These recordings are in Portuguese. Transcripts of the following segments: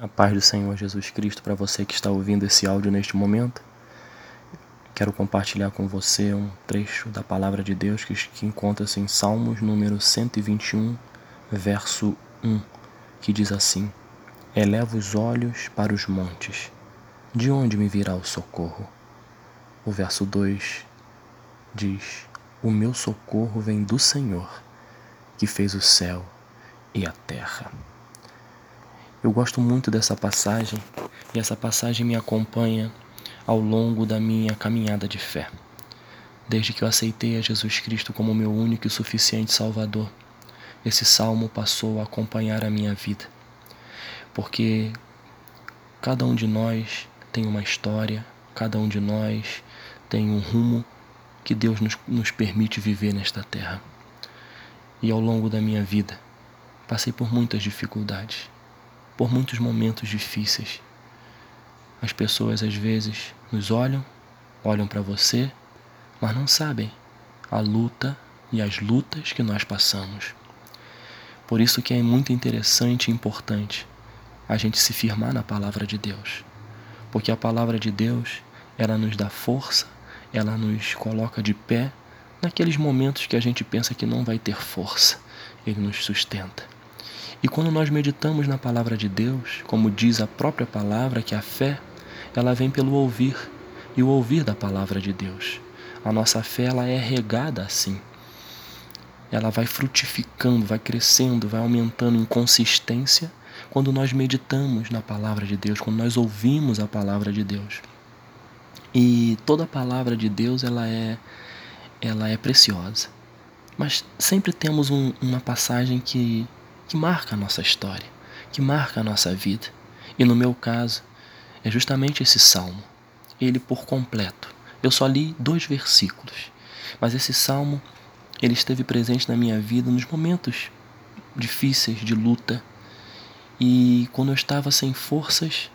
A paz do Senhor Jesus Cristo para você que está ouvindo esse áudio neste momento. Quero compartilhar com você um trecho da palavra de Deus que, que encontra-se em Salmos número 121, verso 1, que diz assim: Eleva os olhos para os montes, de onde me virá o socorro? O verso 2 diz: O meu socorro vem do Senhor, que fez o céu e a terra. Eu gosto muito dessa passagem e essa passagem me acompanha ao longo da minha caminhada de fé. Desde que eu aceitei a Jesus Cristo como meu único e suficiente Salvador, esse salmo passou a acompanhar a minha vida. Porque cada um de nós tem uma história, cada um de nós tem um rumo que Deus nos, nos permite viver nesta terra. E ao longo da minha vida, passei por muitas dificuldades por muitos momentos difíceis. As pessoas às vezes nos olham, olham para você, mas não sabem a luta e as lutas que nós passamos. Por isso que é muito interessante e importante a gente se firmar na palavra de Deus. Porque a palavra de Deus, ela nos dá força, ela nos coloca de pé naqueles momentos que a gente pensa que não vai ter força. Ele nos sustenta. E quando nós meditamos na palavra de Deus, como diz a própria palavra, que a fé, ela vem pelo ouvir, e o ouvir da palavra de Deus. A nossa fé ela é regada assim. Ela vai frutificando, vai crescendo, vai aumentando em consistência quando nós meditamos na palavra de Deus, quando nós ouvimos a palavra de Deus. E toda a palavra de Deus ela é ela é preciosa. Mas sempre temos um, uma passagem que que marca a nossa história, que marca a nossa vida. E no meu caso, é justamente esse salmo, ele por completo. Eu só li dois versículos, mas esse salmo ele esteve presente na minha vida nos momentos difíceis de luta. E quando eu estava sem forças,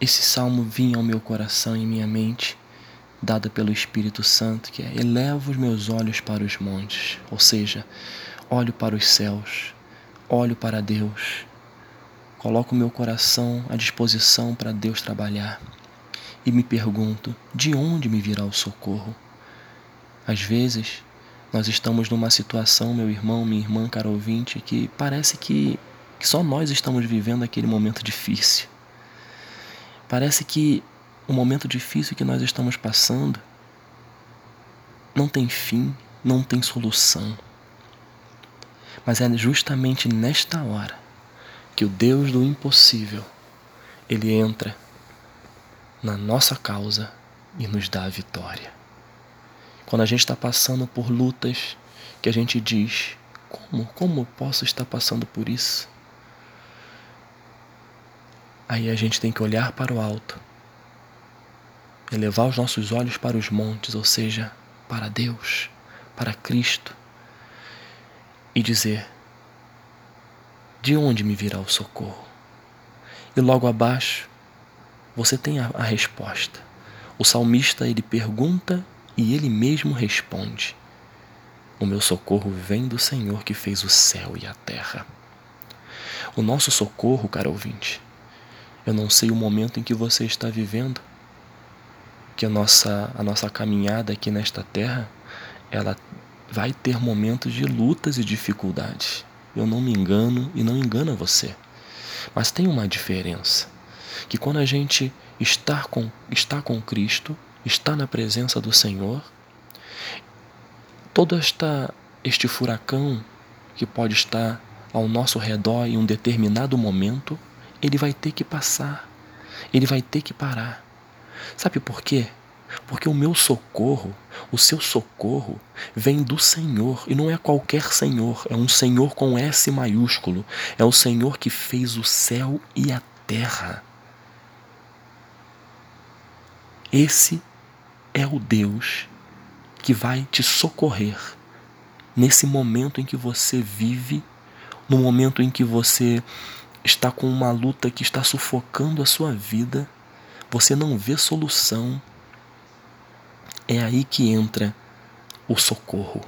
esse salmo vinha ao meu coração e minha mente, dada pelo Espírito Santo, que é: eleva os meus olhos para os montes, ou seja, olho para os céus, olho para Deus, coloco meu coração à disposição para Deus trabalhar e me pergunto: de onde me virá o socorro? Às vezes, nós estamos numa situação, meu irmão, minha irmã, caro ouvinte, que parece que, que só nós estamos vivendo aquele momento difícil. Parece que o momento difícil que nós estamos passando não tem fim, não tem solução. Mas é justamente nesta hora que o Deus do impossível, ele entra na nossa causa e nos dá a vitória. Quando a gente está passando por lutas que a gente diz, como, como posso estar passando por isso? Aí a gente tem que olhar para o alto, elevar os nossos olhos para os montes, ou seja, para Deus, para Cristo, e dizer: De onde me virá o socorro? E logo abaixo, você tem a, a resposta. O salmista ele pergunta e ele mesmo responde: O meu socorro vem do Senhor que fez o céu e a terra. O nosso socorro, caro ouvinte, eu não sei o momento em que você está vivendo, que a nossa, a nossa caminhada aqui nesta terra, ela vai ter momentos de lutas e dificuldades. Eu não me engano e não engana você. Mas tem uma diferença, que quando a gente está com, está com Cristo, está na presença do Senhor, todo esta, este furacão que pode estar ao nosso redor em um determinado momento, ele vai ter que passar, ele vai ter que parar. Sabe por quê? Porque o meu socorro, o seu socorro, vem do Senhor. E não é qualquer Senhor, é um Senhor com S maiúsculo. É o Senhor que fez o céu e a terra. Esse é o Deus que vai te socorrer nesse momento em que você vive, no momento em que você está com uma luta que está sufocando a sua vida, você não vê solução é aí que entra o socorro.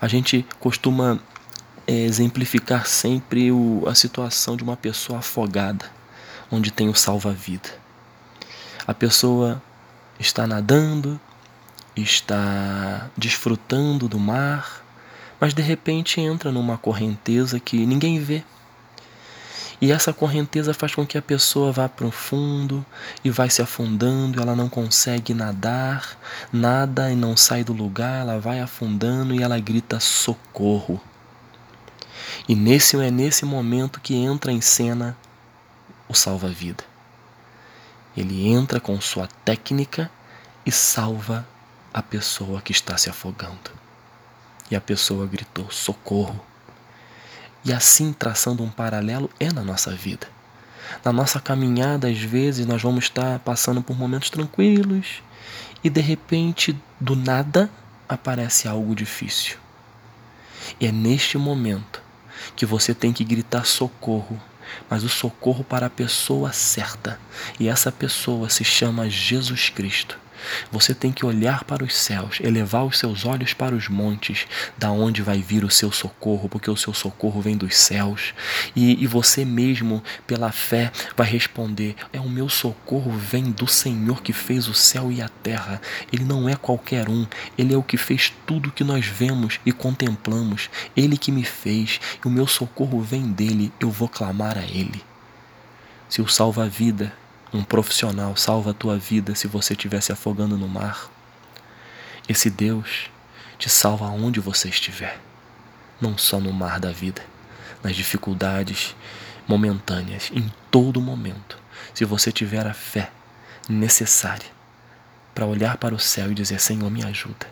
A gente costuma é, exemplificar sempre o, a situação de uma pessoa afogada, onde tem o salva-vida. A pessoa está nadando, está desfrutando do mar, mas de repente entra numa correnteza que ninguém vê. E essa correnteza faz com que a pessoa vá para o fundo e vai se afundando, ela não consegue nadar, nada e não sai do lugar, ela vai afundando e ela grita socorro. E nesse é nesse momento que entra em cena o salva-vida. Ele entra com sua técnica e salva a pessoa que está se afogando. E a pessoa gritou: socorro. E assim, traçando um paralelo, é na nossa vida. Na nossa caminhada, às vezes, nós vamos estar passando por momentos tranquilos e de repente, do nada, aparece algo difícil. E é neste momento que você tem que gritar socorro, mas o socorro para a pessoa certa. E essa pessoa se chama Jesus Cristo. Você tem que olhar para os céus, elevar os seus olhos para os montes, da onde vai vir o seu socorro, porque o seu socorro vem dos céus. E, e você mesmo, pela fé, vai responder: É o meu socorro vem do Senhor que fez o céu e a terra. Ele não é qualquer um, ele é o que fez tudo que nós vemos e contemplamos. Ele que me fez, e o meu socorro vem dele, eu vou clamar a ele. Se o salva-vida um profissional salva a tua vida se você estiver se afogando no mar. Esse Deus te salva aonde você estiver, não só no mar da vida, nas dificuldades momentâneas, em todo momento. Se você tiver a fé necessária para olhar para o céu e dizer: Senhor, me ajuda.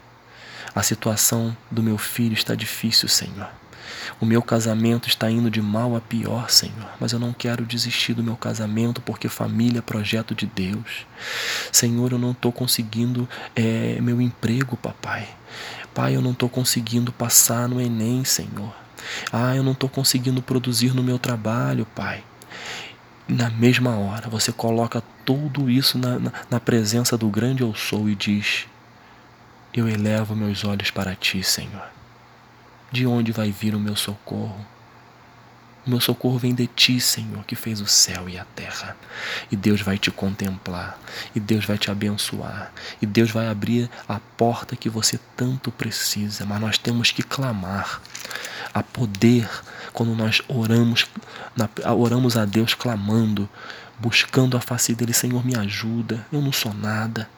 A situação do meu filho está difícil, Senhor. O meu casamento está indo de mal a pior, Senhor, mas eu não quero desistir do meu casamento porque família é projeto de Deus. Senhor, eu não estou conseguindo é, meu emprego, papai. Pai, eu não estou conseguindo passar no Enem, Senhor. Ah, eu não estou conseguindo produzir no meu trabalho, Pai. Na mesma hora, você coloca tudo isso na, na, na presença do grande eu sou e diz: Eu elevo meus olhos para ti, Senhor. De onde vai vir o meu socorro? O meu socorro vem de ti, Senhor, que fez o céu e a terra. E Deus vai te contemplar, e Deus vai te abençoar, e Deus vai abrir a porta que você tanto precisa, mas nós temos que clamar. A poder quando nós oramos, oramos a Deus clamando, buscando a face dele, Senhor, me ajuda, eu não sou nada.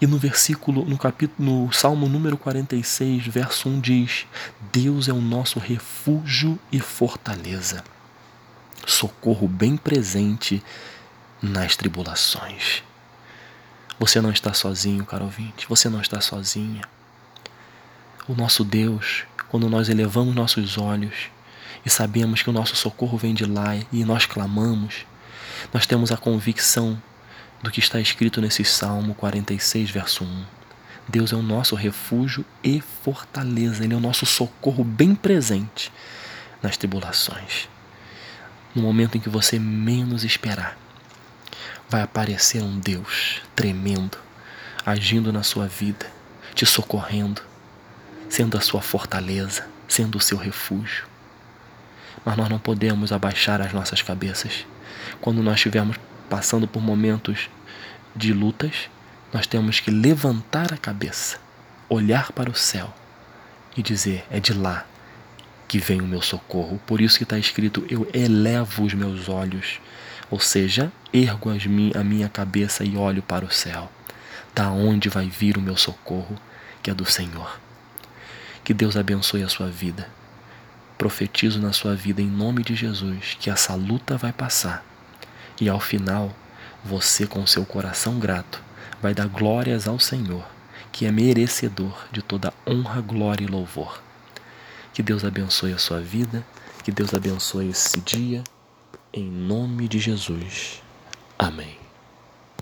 E no versículo, no capítulo, no Salmo número 46, verso 1 diz: Deus é o nosso refúgio e fortaleza, socorro bem presente nas tribulações. Você não está sozinho, caro ouvinte, você não está sozinha. O nosso Deus, quando nós elevamos nossos olhos e sabemos que o nosso socorro vem de lá e nós clamamos, nós temos a convicção do que está escrito nesse Salmo 46, verso 1. Deus é o nosso refúgio e fortaleza, Ele é o nosso socorro bem presente nas tribulações. No momento em que você menos esperar, vai aparecer um Deus tremendo, agindo na sua vida, te socorrendo, sendo a sua fortaleza, sendo o seu refúgio. Mas nós não podemos abaixar as nossas cabeças quando nós estivermos passando por momentos de lutas, nós temos que levantar a cabeça, olhar para o céu e dizer: é de lá que vem o meu socorro. Por isso que está escrito: eu elevo os meus olhos, ou seja, ergo a minha cabeça e olho para o céu. Da onde vai vir o meu socorro, que é do Senhor. Que Deus abençoe a sua vida. Profetizo na sua vida em nome de Jesus que essa luta vai passar e ao final, você com seu coração grato vai dar glórias ao Senhor, que é merecedor de toda honra, glória e louvor. Que Deus abençoe a sua vida, que Deus abençoe esse dia, em nome de Jesus. Amém.